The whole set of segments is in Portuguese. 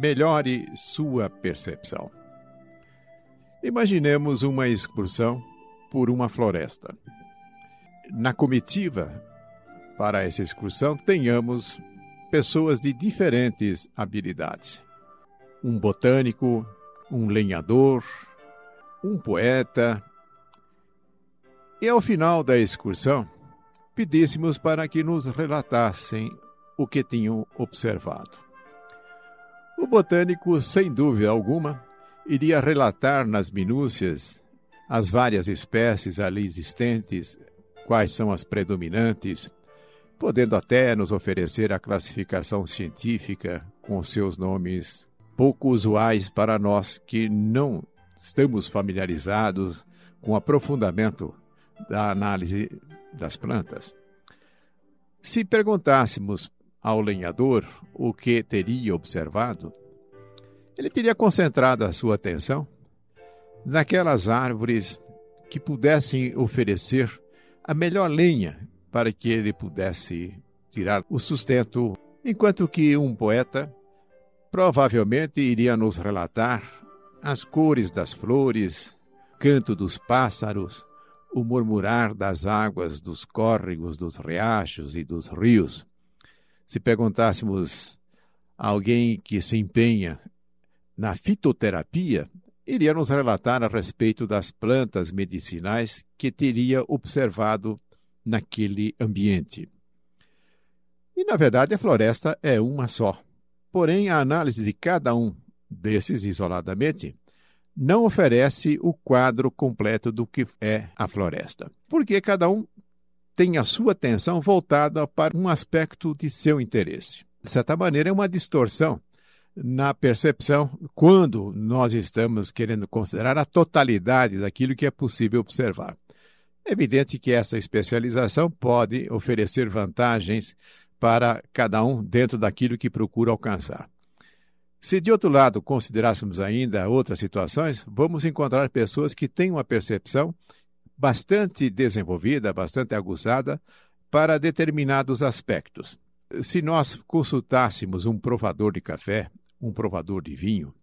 melhore sua percepção. Imaginemos uma excursão por uma floresta. Na comitiva para essa excursão, tenhamos pessoas de diferentes habilidades. Um botânico, um lenhador, um poeta. E ao final da excursão, pedíssemos para que nos relatassem o que tinham observado. O botânico, sem dúvida alguma, iria relatar nas minúcias as várias espécies ali existentes, quais são as predominantes, podendo até nos oferecer a classificação científica com seus nomes pouco usuais para nós que não estamos familiarizados com o aprofundamento da análise das plantas. Se perguntássemos ao lenhador o que teria observado, ele teria concentrado a sua atenção naquelas árvores que pudessem oferecer a melhor lenha para que ele pudesse tirar o sustento, enquanto que um poeta provavelmente iria nos relatar as cores das flores, canto dos pássaros, o murmurar das águas dos córregos, dos riachos e dos rios. Se perguntássemos a alguém que se empenha na fitoterapia, iria nos relatar a respeito das plantas medicinais que teria observado naquele ambiente. E, na verdade, a floresta é uma só. Porém, a análise de cada um desses isoladamente não oferece o quadro completo do que é a floresta, porque cada um tem a sua atenção voltada para um aspecto de seu interesse. De certa maneira, é uma distorção na percepção quando nós estamos querendo considerar a totalidade daquilo que é possível observar. É evidente que essa especialização pode oferecer vantagens para cada um dentro daquilo que procura alcançar. Se de outro lado considerássemos ainda outras situações, vamos encontrar pessoas que têm uma percepção bastante desenvolvida, bastante aguçada para determinados aspectos. Se nós consultássemos um provador de café, um provador de vinho,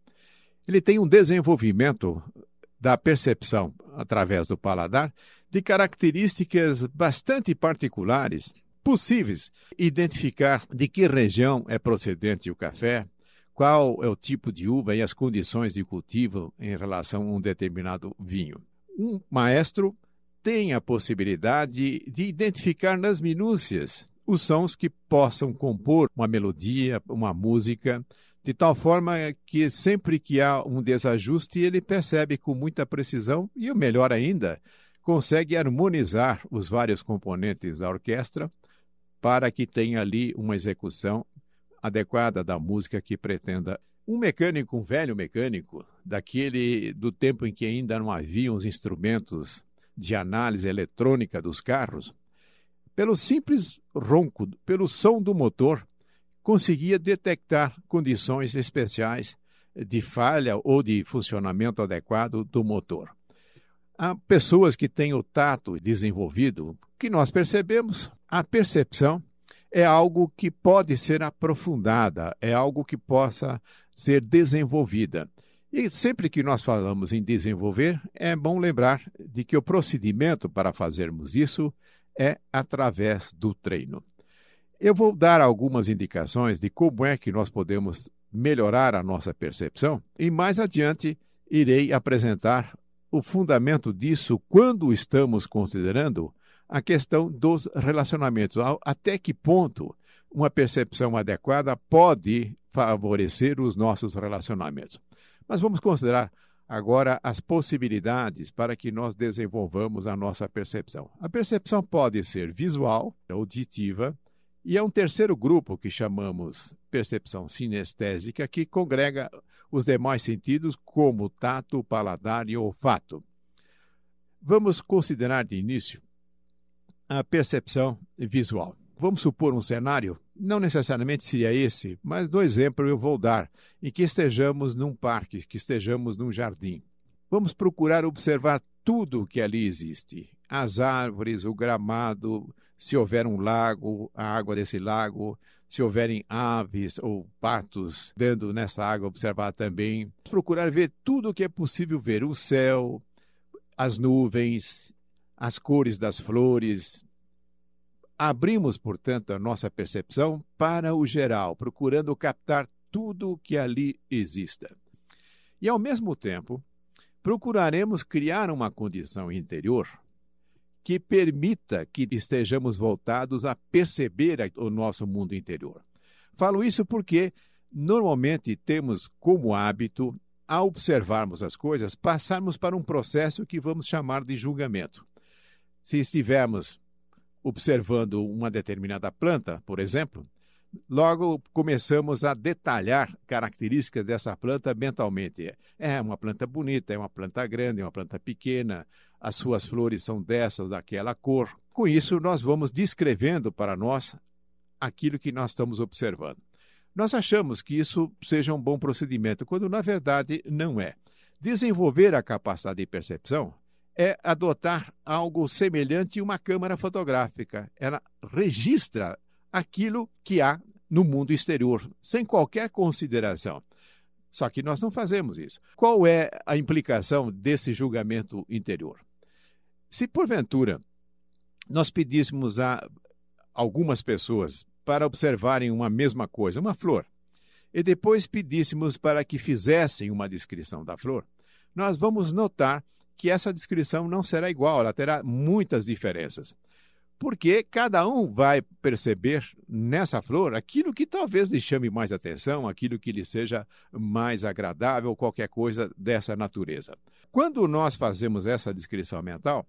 ele tem um desenvolvimento da percepção através do paladar de características bastante particulares, possíveis identificar de que região é procedente o café, qual é o tipo de uva e as condições de cultivo em relação a um determinado vinho. Um maestro tem a possibilidade de identificar nas minúcias os sons que possam compor uma melodia, uma música, de tal forma que sempre que há um desajuste, ele percebe com muita precisão e, o melhor ainda, consegue harmonizar os vários componentes da orquestra para que tenha ali uma execução adequada da música que pretenda. Um mecânico, um velho mecânico, daquele do tempo em que ainda não havia os instrumentos de análise eletrônica dos carros, pelo simples ronco, pelo som do motor, conseguia detectar condições especiais de falha ou de funcionamento adequado do motor. Há pessoas que têm o tato desenvolvido, que nós percebemos, a percepção é algo que pode ser aprofundada, é algo que possa ser desenvolvida. E sempre que nós falamos em desenvolver, é bom lembrar de que o procedimento para fazermos isso é através do treino. Eu vou dar algumas indicações de como é que nós podemos melhorar a nossa percepção e mais adiante irei apresentar o fundamento disso quando estamos considerando a questão dos relacionamentos. Até que ponto uma percepção adequada pode favorecer os nossos relacionamentos. Mas vamos considerar agora as possibilidades para que nós desenvolvamos a nossa percepção. A percepção pode ser visual, auditiva, e é um terceiro grupo que chamamos percepção sinestésica, que congrega os demais sentidos, como tato, paladar e olfato. Vamos considerar de início a percepção visual. Vamos supor um cenário, não necessariamente seria esse, mas do exemplo eu vou dar, em que estejamos num parque, que estejamos num jardim. Vamos procurar observar tudo o que ali existe: as árvores, o gramado, se houver um lago, a água desse lago, se houverem aves ou patos dando nessa água, observar também. Procurar ver tudo o que é possível ver: o céu, as nuvens, as cores das flores. Abrimos, portanto, a nossa percepção para o geral, procurando captar tudo o que ali exista. E, ao mesmo tempo, procuraremos criar uma condição interior que permita que estejamos voltados a perceber o nosso mundo interior. Falo isso porque normalmente temos como hábito, ao observarmos as coisas, passarmos para um processo que vamos chamar de julgamento. Se estivermos observando uma determinada planta, por exemplo, logo começamos a detalhar características dessa planta mentalmente. É uma planta bonita, é uma planta grande, é uma planta pequena, as suas flores são dessas, daquela cor. Com isso, nós vamos descrevendo para nós aquilo que nós estamos observando. Nós achamos que isso seja um bom procedimento, quando na verdade não é. Desenvolver a capacidade de percepção é adotar algo semelhante a uma câmera fotográfica. Ela registra aquilo que há no mundo exterior, sem qualquer consideração. Só que nós não fazemos isso. Qual é a implicação desse julgamento interior? Se porventura nós pedíssemos a algumas pessoas para observarem uma mesma coisa, uma flor, e depois pedíssemos para que fizessem uma descrição da flor, nós vamos notar que essa descrição não será igual, ela terá muitas diferenças. Porque cada um vai perceber nessa flor aquilo que talvez lhe chame mais atenção, aquilo que lhe seja mais agradável, qualquer coisa dessa natureza. Quando nós fazemos essa descrição mental,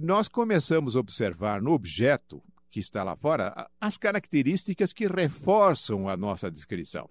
nós começamos a observar no objeto que está lá fora as características que reforçam a nossa descrição.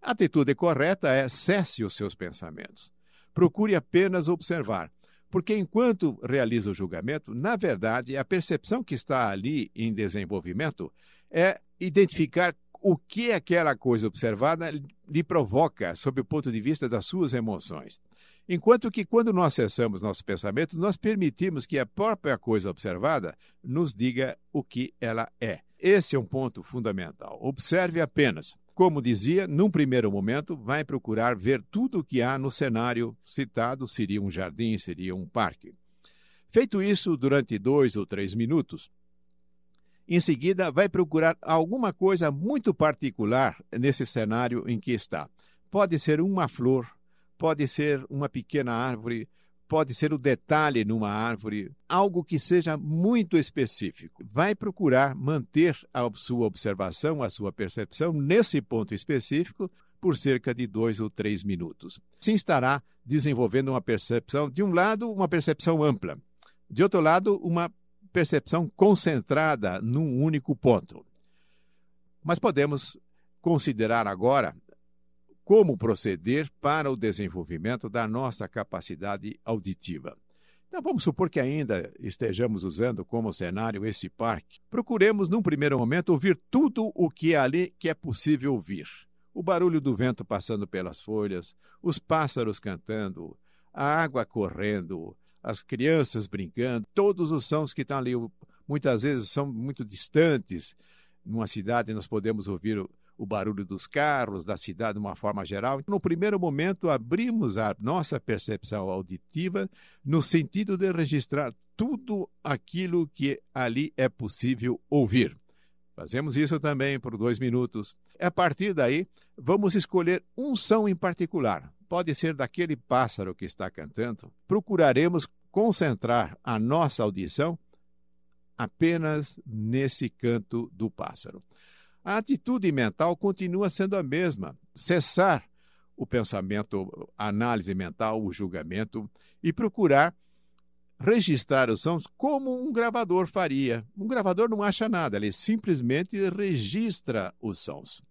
A atitude correta é cesse os seus pensamentos. Procure apenas observar, porque enquanto realiza o julgamento, na verdade, a percepção que está ali em desenvolvimento é identificar o que aquela coisa observada lhe provoca sob o ponto de vista das suas emoções. Enquanto que, quando nós cessamos nosso pensamento, nós permitimos que a própria coisa observada nos diga o que ela é. Esse é um ponto fundamental. Observe apenas. Como dizia, num primeiro momento, vai procurar ver tudo o que há no cenário citado, seria um jardim, seria um parque. Feito isso durante dois ou três minutos, em seguida, vai procurar alguma coisa muito particular nesse cenário em que está. Pode ser uma flor, pode ser uma pequena árvore, pode ser o detalhe numa árvore, algo que seja muito específico. Vai procurar manter a sua observação, a sua percepção nesse ponto específico por cerca de dois ou três minutos. Assim estará desenvolvendo uma percepção, de um lado, uma percepção ampla, de outro lado, uma percepção concentrada num único ponto. Mas podemos considerar agora como proceder para o desenvolvimento da nossa capacidade auditiva. Então, vamos supor que ainda estejamos usando como cenário esse parque. Procuremos, num primeiro momento, ouvir tudo o que é ali que é possível ouvir. O barulho do vento passando pelas folhas, os pássaros cantando, a água correndo, as crianças brincando, todos os sons que estão ali. Muitas vezes são muito distantes. Numa cidade, nós podemos ouvir o barulho dos carros, da cidade de uma forma geral. No primeiro momento, abrimos a nossa percepção auditiva no sentido de registrar tudo aquilo que ali é possível ouvir. Fazemos isso também por dois minutos. A partir daí, vamos escolher um som em particular. Pode ser daquele pássaro que está cantando. Procuraremos concentrar a nossa audição apenas nesse canto do pássaro. A atitude mental continua sendo a mesma: cessar o pensamento, a análise mental, o julgamento e procurar registrar os sons como um gravador faria. Um gravador não acha nada, ele simplesmente registra os sons.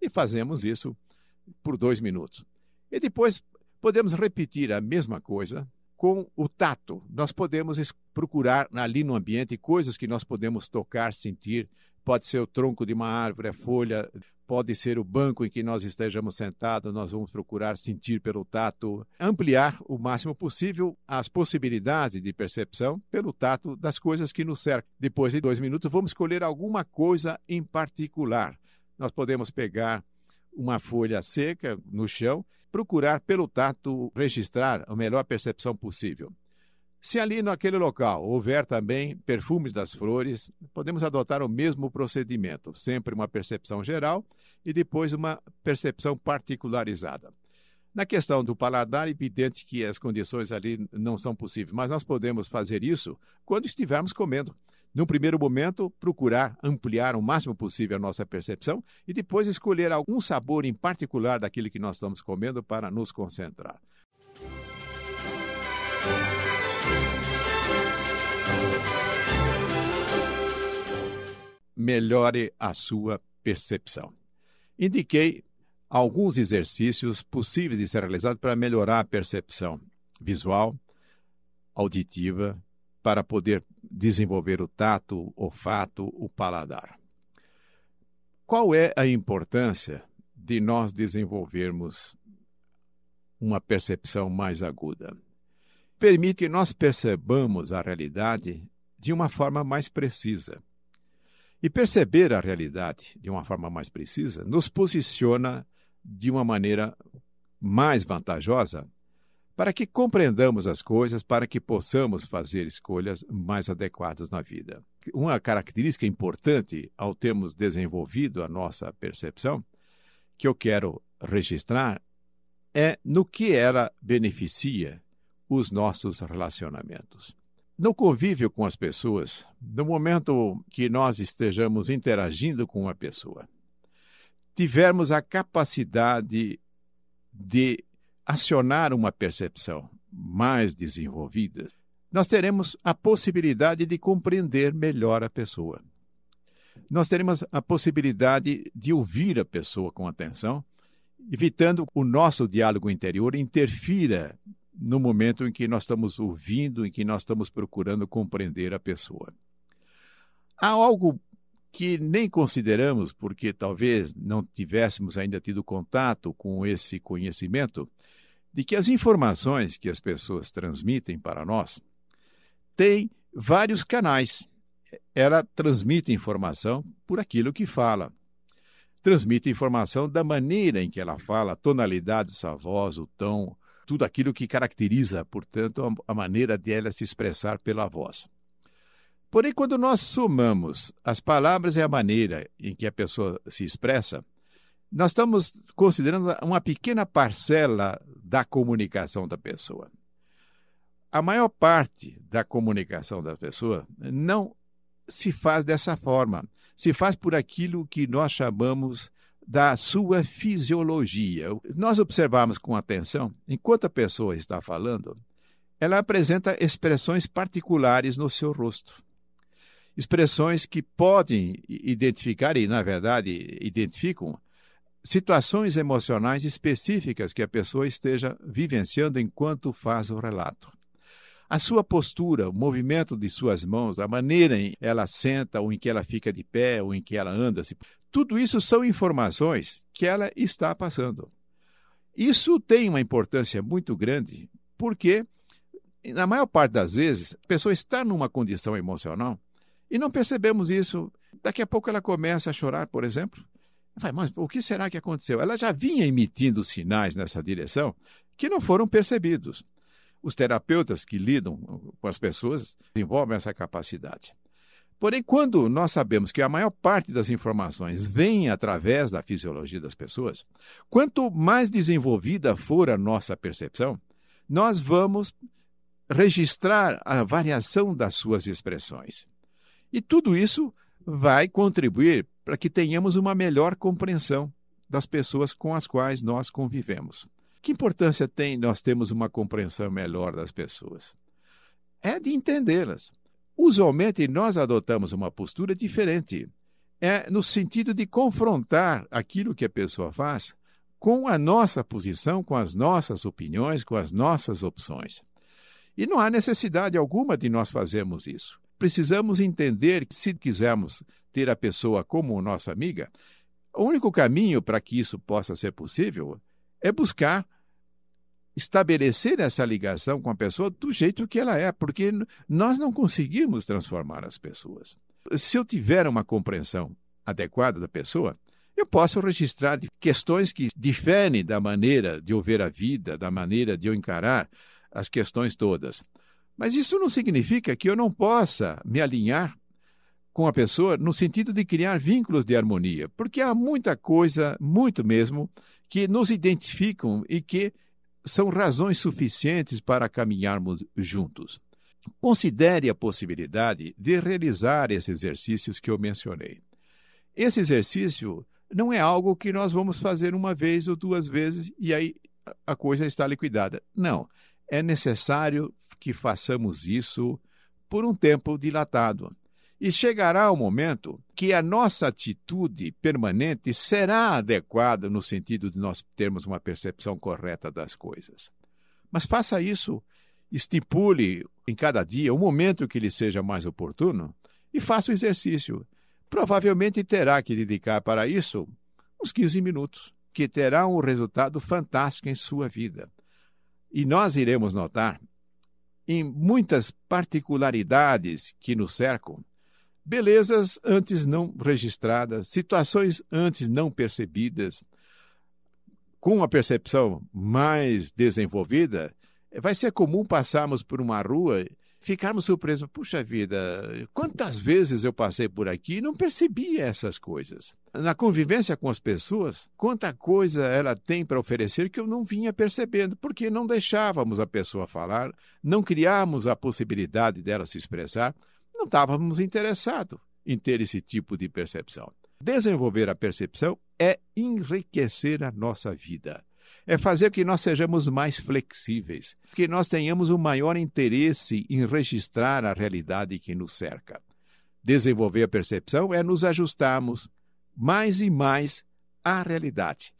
E fazemos isso por dois minutos. E depois podemos repetir a mesma coisa com o tato. Nós podemos procurar ali no ambiente coisas que nós podemos tocar, sentir, pode ser o tronco de uma árvore, a folha, pode ser o banco em que nós estejamos sentados, nós vamos procurar sentir pelo tato, ampliar o máximo possível as possibilidades de percepção pelo tato das coisas que nos cercam. Depois de dois minutos, vamos escolher alguma coisa em particular. Nós podemos pegar uma folha seca no chão, procurar pelo tato registrar a melhor percepção possível. Se ali naquele local houver também perfumes das flores, podemos adotar o mesmo procedimento, sempre uma percepção geral e depois uma percepção particularizada. Na questão do paladar, é evidente que as condições ali não são possíveis, mas nós podemos fazer isso quando estivermos comendo. No primeiro momento, procurar ampliar o máximo possível a nossa percepção e depois escolher algum sabor em particular daquilo que nós estamos comendo para nos concentrar. Melhore a sua percepção. Indiquei alguns exercícios possíveis de ser realizados para melhorar a percepção visual, auditiva, para poder desenvolver o tato, o olfato, o paladar. Qual é a importância de nós desenvolvermos uma percepção mais aguda? Permite que nós percebamos a realidade de uma forma mais precisa. E perceber a realidade de uma forma mais precisa nos posiciona de uma maneira mais vantajosa para que compreendamos as coisas, para que possamos fazer escolhas mais adequadas na vida. Uma característica importante ao termos desenvolvido a nossa percepção, que eu quero registrar, é no que ela beneficia os nossos relacionamentos. No convívio com as pessoas, no momento que nós estejamos interagindo com uma pessoa, tivermos a capacidade de acionar uma percepção mais desenvolvida, nós teremos a possibilidade de compreender melhor a pessoa. Nós teremos a possibilidade de ouvir a pessoa com atenção, evitando o nosso diálogo interior interfira no momento em que nós estamos ouvindo, em que nós estamos procurando compreender a pessoa. Há algo que nem consideramos, porque talvez não tivéssemos ainda tido contato com esse conhecimento, de que as informações que as pessoas transmitem para nós têm vários canais. Ela transmite informação por aquilo que fala. Transmite informação da maneira em que ela fala, a tonalidade da sua voz, o tom, tudo aquilo que caracteriza, portanto, a maneira de ela se expressar pela voz. Porém, quando nós somamos as palavras e a maneira em que a pessoa se expressa, nós estamos considerando uma pequena parcela da comunicação da pessoa. A maior parte da comunicação da pessoa não se faz dessa forma. Se faz por aquilo que nós chamamos da sua fisiologia. Nós observamos com atenção, enquanto a pessoa está falando, ela apresenta expressões particulares no seu rosto. Expressões que podem identificar, e na verdade identificam, situações emocionais específicas que a pessoa esteja vivenciando enquanto faz o relato. A sua postura, o movimento de suas mãos, a maneira em que ela senta, ou em que ela fica de pé, ou em que ela anda, tudo isso são informações que ela está passando. Isso tem uma importância muito grande, porque, na maior parte das vezes, a pessoa está numa condição emocional e não percebemos isso. Daqui a pouco ela começa a chorar, por exemplo. Vai, mas o que será que aconteceu? Ela já vinha emitindo sinais nessa direção que não foram percebidos. Os terapeutas que lidam com as pessoas desenvolvem essa capacidade. Porém, quando nós sabemos que a maior parte das informações vem através da fisiologia das pessoas, quanto mais desenvolvida for a nossa percepção, nós vamos registrar a variação das suas expressões. E tudo isso vai contribuir para que tenhamos uma melhor compreensão das pessoas com as quais nós convivemos. Que importância tem nós termos uma compreensão melhor das pessoas? É de entendê-las. Usualmente nós adotamos uma postura diferente. É no sentido de confrontar aquilo que a pessoa faz com a nossa posição, com as nossas opiniões, com as nossas opções. E não há necessidade alguma de nós fazermos isso. Precisamos entender que, se quisermos ter a pessoa como nossa amiga, O único caminho para que isso possa ser possível é buscar estabelecer essa ligação com a pessoa do jeito que ela é, porque nós não conseguimos transformar as pessoas. Se eu tiver uma compreensão adequada da pessoa, eu posso registrar questões que diferem da maneira de eu ver a vida, da maneira de eu encarar as questões todas. Mas isso não significa que eu não possa me alinhar com a pessoa no sentido de criar vínculos de harmonia, porque há muita coisa, muito mesmo, que nos identificam e que são razões suficientes para caminharmos juntos. Considere a possibilidade de realizar esses exercícios que eu mencionei. Esse exercício não é algo que nós vamos fazer uma vez ou duas vezes e aí a coisa está liquidada. Não. É necessário que façamos isso por um tempo dilatado. E chegará o momento que a nossa atitude permanente será adequada no sentido de nós termos uma percepção correta das coisas. Mas faça isso, estipule em cada dia um momento que lhe seja mais oportuno e faça o exercício. Provavelmente terá que dedicar para isso uns 15 minutos, que terá um resultado fantástico em sua vida. E nós iremos notar, em muitas particularidades que nos cercam, belezas antes não registradas, situações antes não percebidas. Com a percepção mais desenvolvida, vai ser comum passarmos por uma rua e ficarmos surpresos. Puxa vida, quantas vezes eu passei por aqui e não percebi essas coisas. Na convivência com as pessoas, quanta coisa ela tem para oferecer que eu não vinha percebendo, porque não deixávamos a pessoa falar, não criávamos a possibilidade dela se expressar não estávamos interessados em ter esse tipo de percepção. Desenvolver a percepção é enriquecer a nossa vida. É fazer que nós sejamos mais flexíveis, que nós tenhamos um maior interesse em registrar a realidade que nos cerca. Desenvolver a percepção é nos ajustarmos mais e mais à realidade.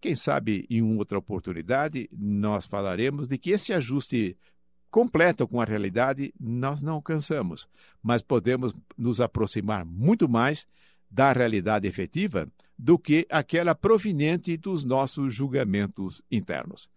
Quem sabe em outra oportunidade nós falaremos de que esse ajuste completo com a realidade nós não alcançamos, mas podemos nos aproximar muito mais da realidade efetiva do que aquela proveniente dos nossos julgamentos internos.